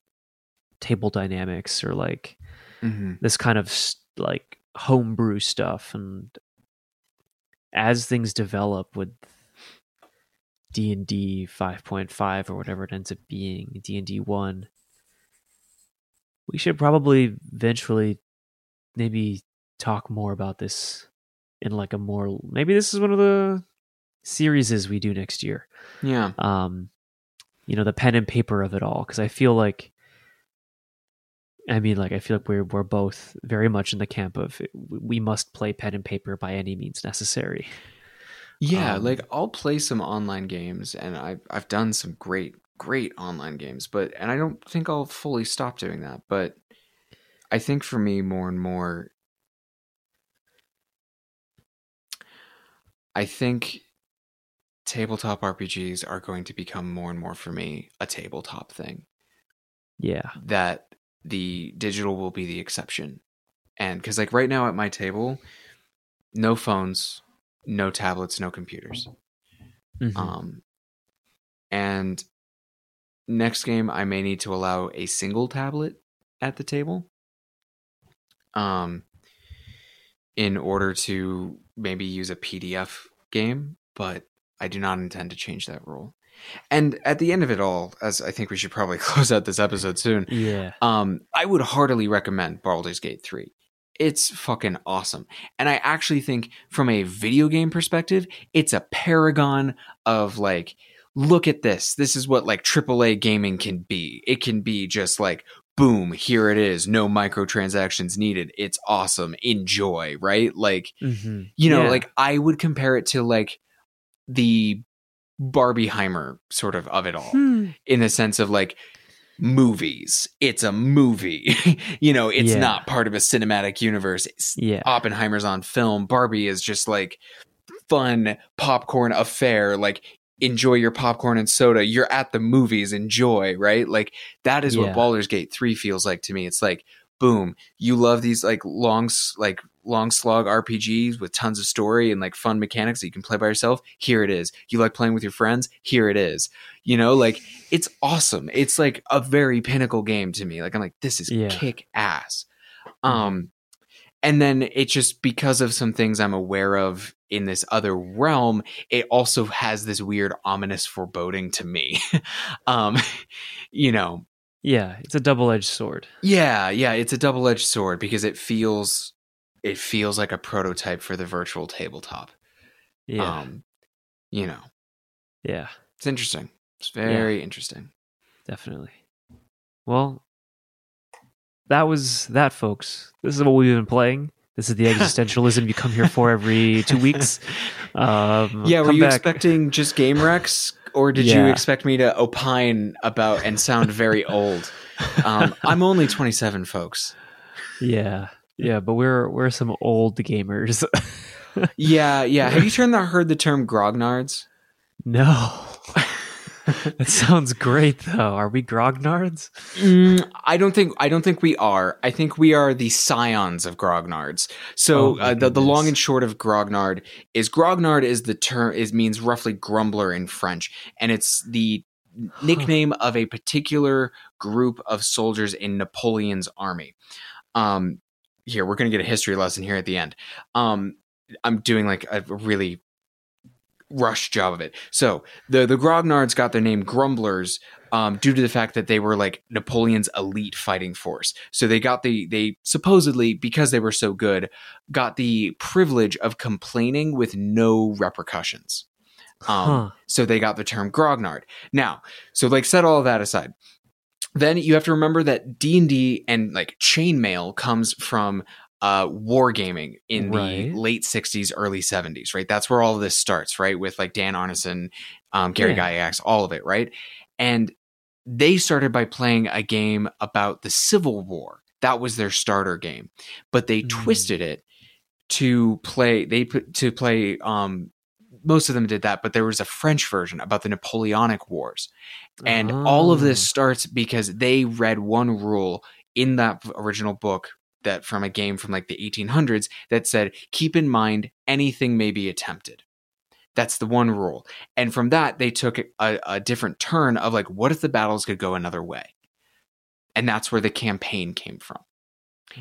table dynamics or like Mm-hmm. this kind of like homebrew stuff and as things develop with D&D 5.5 or whatever it ends up being D&D 1 we should probably eventually maybe talk more about this in like a more maybe this is one of the series we do next year Yeah. um you know the pen and paper of it all because i feel like i mean like i feel like we're we're both very much in the camp of we must play pen and paper by any means necessary Yeah, Um, like I'll play some online games and I I've done some great great online games, but and I don't think I'll fully stop doing that, but I think for me more and more I think tabletop RPGs are going to become more and more for me a tabletop thing. yeah That the digital will be the exception. And cuz like right now at my table no phones, no tablets, no computers. Mhm. Um, and next game, I may need to allow a single tablet at the table. Um, in order to maybe use a PDF game, but I do not intend to change that rule. And at the end of it all, as I think we should probably close out this episode soon, yeah um, I would heartily recommend Baldur's Gate 3. It's fucking awesome. And I actually think from a video game perspective, it's a paragon of like, look at this. This is what like AAA gaming can be. It can be just like, boom, here it is. No microtransactions needed. It's awesome. Enjoy, right? Like, Mhm. you know, Yeah. like I would compare it to like the Barbieheimer sort of of it all Hmm. in the sense of like movies. It's a movie. you know, it's Yeah. not part of a cinematic universe. It's, yeah Oppenheimer's on film. Barbie is just like fun popcorn affair. Like enjoy your popcorn and soda. You're at the movies. Enjoy, right? Like that is Yeah. what Baldur's Gate 3 feels like to me. It's like boom, you love these like long like long slog RPGs with tons of story and like fun mechanics that you can play by yourself. Here it is. You like playing with your friends? Here it is. You know, like it's awesome. It's like a very pinnacle game to me. Like I'm like this is Yeah. kick ass. Um and then it just because of some things I'm aware of in this other realm, it also has this weird ominous foreboding to me. um you know, yeah it's a double-edged sword yeah, yeah, it's a double-edged sword because it feels it feels like a prototype for the virtual tabletop. yeah Um you know, yeah it's interesting. It's very interesting. definitely well that was that folks this is what we've been playing this is the existentialism you come here for every two weeks um Yeah, were you back- expecting just game recs or did you expect me to opine about and sound very old? Um, I'm only 27, folks. yeah yeah but we're we're some old gamers Yeah, yeah. Have you turned the heard the term grognards? no that sounds great though are we grognards Mm, I don't think I don't think we are. I think we are the scions of grognards. So Oh uh, the the long and short of grognard is grognard is the term is means roughly grumbler in French, and it's the nickname of a particular group of soldiers in Napoleon's army. Um, here we're going to get a history lesson here at the end. Um, I'm doing like a really rush job of it. So the the grognards got their name grumblers um, due to the fact that they were like Napoleon's elite fighting force. So they got the they supposedly because they were so good got the privilege of complaining with no repercussions. Um, huh so they got the term grognard. Now, so like set all of that aside. Then you have to remember that D and D and like chainmail comes from uh, wargaming in Right. the late '60s, early '70s. Right, that's where all of this starts. Right, with like Dave Arneson, um, Gary Yeah. Gygax, all of it. Right, and they started by playing a game about the Civil War. That was their starter game, but they Mm. twisted it to play. They put to play um, most of them did that, but there was a French version about the Napoleonic Wars. And all of this Oh. starts because they read one rule in that original book that from a game from like the 1800s that said, keep in mind anything may be attempted. That's the one rule. And from that, they took a, a different turn of like, what if the battles could go another way? And that's where the campaign came from.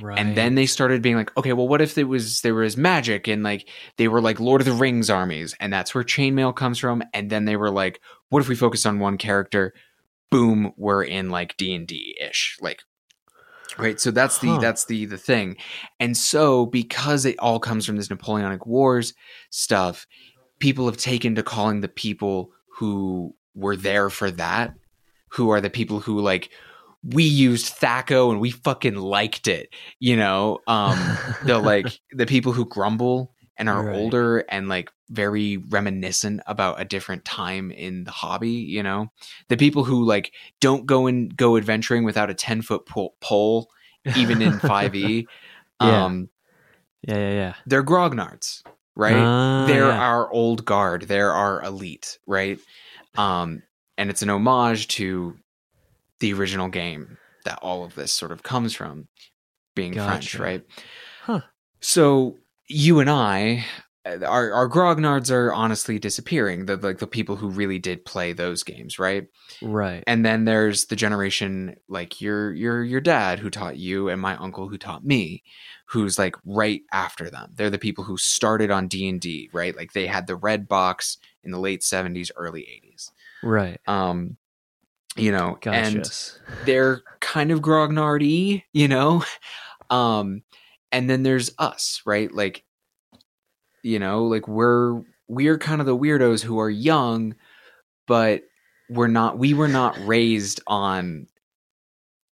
right. And then they started being like, okay, well, what if it was there was magic and like they were like Lord of the Rings armies, and that's where chainmail comes from. And then they were like, what if we focus on one character? Boom, we're in like D and D ish, like right. So that's the Huh. that's the the thing. And so because it all comes from this Napoleonic Wars stuff, people have taken to calling the people who were there for that, who are the people who like we used Thaco and we fucking liked it, you know. Um, the like the people who grumble and are Right. older and like very reminiscent about a different time in the hobby, you know. The people who like don't go and go adventuring without a ten foot pole, pole even in five E. Yeah. Um, yeah, yeah, yeah. they're grognards, right? Ah, they're yeah. our old guard they're our elite right um and it's an homage to the original game that all of this sort of comes from being french right Huh. so you and i uh, our, our grognards are honestly disappearing the like the people who really did play those games right? Right. and then there's the generation like your your your dad who taught you and my uncle who taught me who's like right after them. They're the people who started on d&d right? Like they had the red box in the late 70s early 80s right. um you know and they're kind of grognardy you know? Um and then there's us right? Like you know like we're we're kind of the weirdos who are young but we're not we were not raised on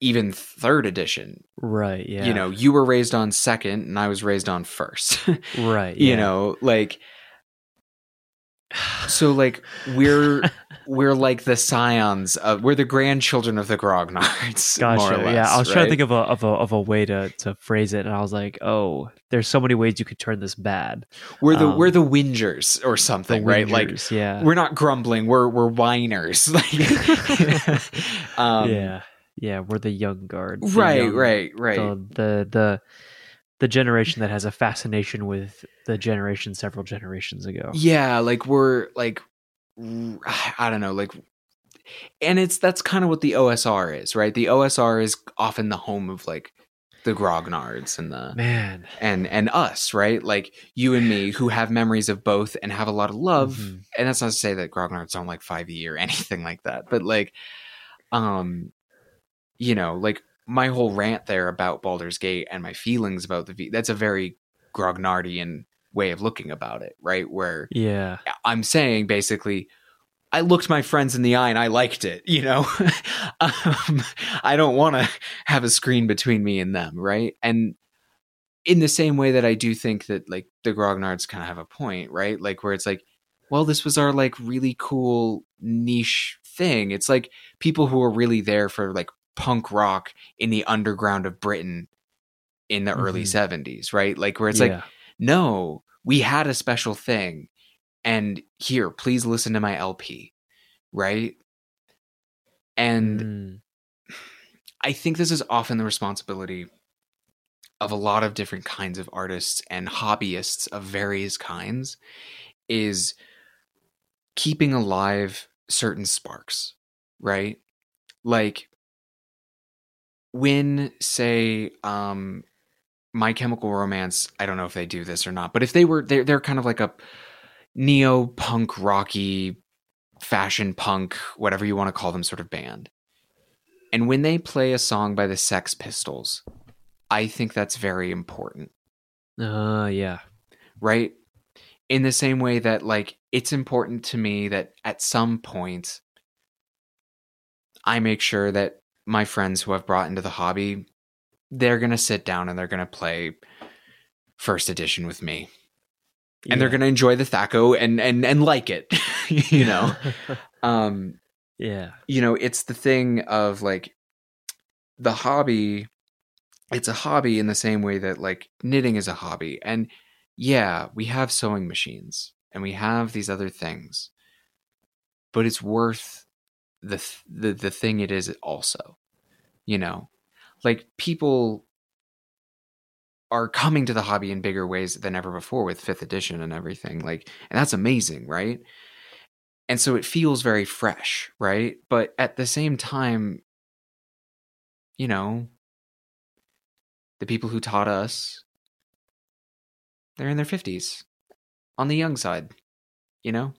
even third edition right. Yeah. you know you were raised on second and i was raised on first Right. yeah. you know like so like we're we're like the scions of we're the grandchildren of the grognards Gotcha. more or less, yeah, I was trying to think of a of a of a way to to phrase it, and I was like, oh, there's so many ways you could turn this bad. we're the um, we're the whingers or something right? Like yeah, we're not grumbling we're we're whiners. Like um yeah, yeah, we're the young guard, the right young- right right. The, the the the generation that has a fascination with the generation several generations ago. yeah like we're like I don't know like and it's that's kind of what the osr is right the osr is often the home of like the grognards and the Man, and and us right like you and me who have memories of both and have a lot of love Mhm. and that's not to say that grognards don't like 5e or anything like that but like um you know like my whole rant there about Baldur's Gate and my feelings about the V that's a very grognardian way of looking about it right where yeah, I'm saying basically, I looked my friends in the eye and I liked it. You know, um, I don't want to have a screen between me and them, right? And in the same way that I do think that like the grognards kind of have a point, right? Like where it's like, well, this was our like really cool niche thing. It's like people who are really there for like punk rock in the underground of Britain in the early Mhm. 70s, right? Like where it's like no, we had a special thing. And here, please listen to my LP. Right. And Mm, I think this is often the responsibility of a lot of different kinds of artists and hobbyists of various kinds is keeping alive certain sparks, right? Like when say um my chemical romance, I don't know if they do this or not, but if they were they're they're kind of like a neo punk rocky fashion punk, whatever you want to call them sort of band. And when they play a song by the Sex Pistols, I think that's very important, uh, yeah, right? In the same way that, like, it's important to me that at some point I make sure that my friends who I've brought into the hobby, they're going to sit down and they're going to play first edition with me. And they're going to enjoy the Thaco and, and, and like it, you know? um, yeah, you know, it's the thing of like the hobby. It's a hobby in the same way that like knitting is a hobby. And yeah, we have sewing machines, and we have these other things, but it's worth the th- the the thing it is also. You know, like people are coming to the hobby in bigger ways than ever before with fifth edition and everything. Like, and that's amazing, right? And so it feels very fresh, right? But at the same time, you know, the people who taught us, they're in their 50s on the young side, you know?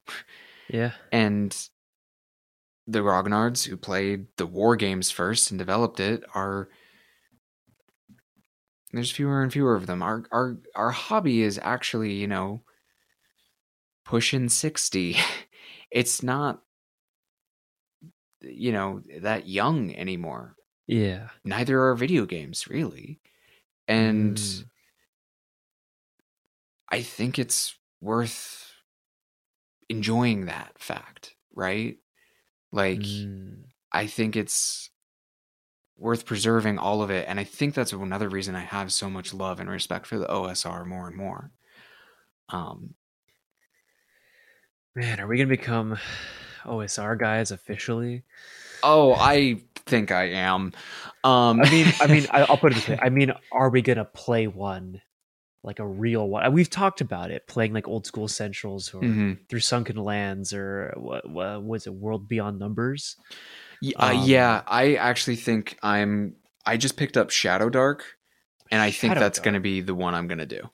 Yeah. And the Grognards who played the war games first and developed it are there's fewer and fewer of them. Our our our hobby is actually, you know, pushing 60. It's not you know, that young anymore. Yeah. Neither are video games, really. And Mm. I think it's worth enjoying that fact, right? Like Mm. I think it's worth preserving all of it. And I think that's another reason I have so much love and respect for the OSR more and more. Um, Man, are we gonna become OSR guys officially? oh, I think I am. Um, I mean, I mean, I- I'll put it this way. I mean, are we gonna play one, like a real one? We've talked about it, playing like old school essentials or mhm. through sunken lands or what, what was it, World Beyond Numbers? Y- uh, Um, yeah, I actually think I'm. I just picked up Shadow Dark, and I think that's going to be the one I'm going to do.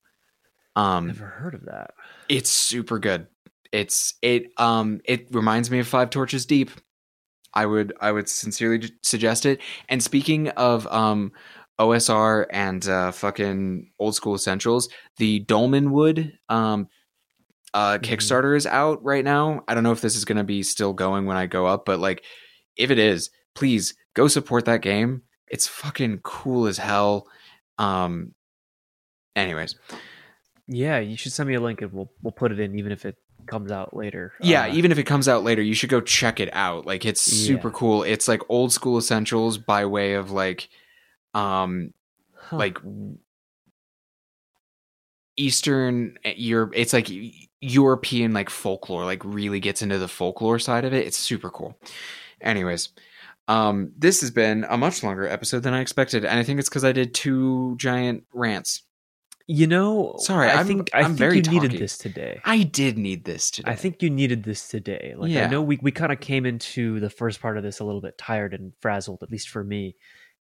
Um, Never heard of that. it's super good. It's it um it reminds me of Five Torches Deep. I would I would sincerely suggest it. And speaking of um OSR and uh fucking old school essentials, the Dolmenwood um uh Mhm. Kickstarter is out right now. I don't know if this is going to be still going when I go up, but like if it is, please go support that game. It's fucking cool as hell. Um anyways, Yeah, you should send me a link and we'll we'll put it in, even if it comes out later. Yeah, Uh, even if it comes out later, you should go check it out. Like it's super Yeah. cool. It's like old school essentials by way of like um huh. like Eastern Europe it's like European like folklore, like really gets into the folklore side of it. It's super cool. Anyways, um this has been a much longer episode than I expected, and I think it's because I did two giant rants. you know, Sorry, I I'm- think I I'm think very you needed this today. I did need this today. I think you needed this today. Like Yeah. I know we we kind of came into the first part of this a little bit tired and frazzled, at least for me,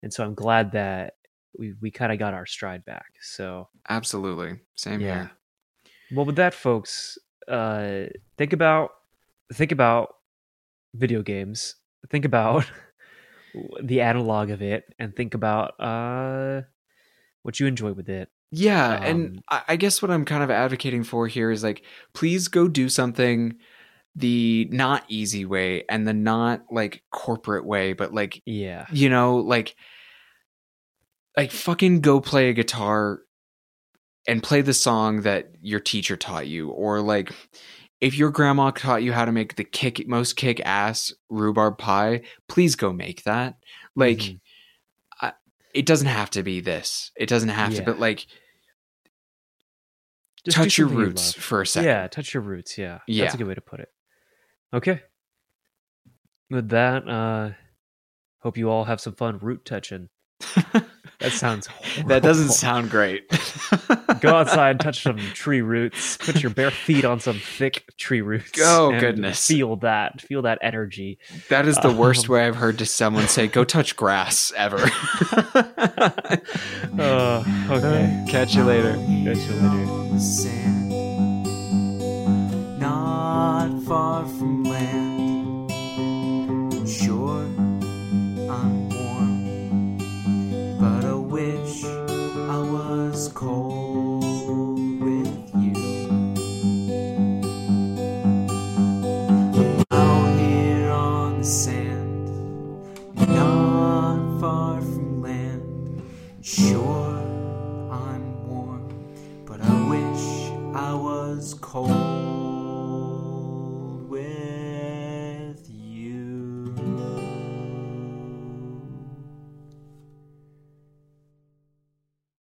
and so I'm glad that we we kind of got our stride back. So absolutely. Same Yeah. here. Well, with that, folks, uh, think about think about video games. Think about the analog of it, and think about uh, what you enjoy with it. Yeah, Um, and I I guess what I'm kind of advocating for here is like, please go do something the not easy way and the not like corporate way, but like Yeah, you know, like like fucking go play a guitar and play the song that your teacher taught you, or like if your grandma taught you how to make the kick most kick ass rhubarb pie, please go make that. Like Mhm. I, it doesn't have to be this. It doesn't have to, Yeah. but like Just touch your something you roots for a second. Yeah, touch your roots. Yeah, Yeah. that's a good way to put it. Okay. With that, uh, hope you all have some fun root touching. That sounds. that doesn't sound great. Go outside, touch some tree roots, put your bare feet on some thick tree roots. Oh, goodness. Feel that. Feel that energy. That is the worst Um, way I've heard to someone say "go touch grass" ever. Uh, okay. Catch you later. Catch you later. Not far from land. I'm Sure, I'm warm, but I wish I was cold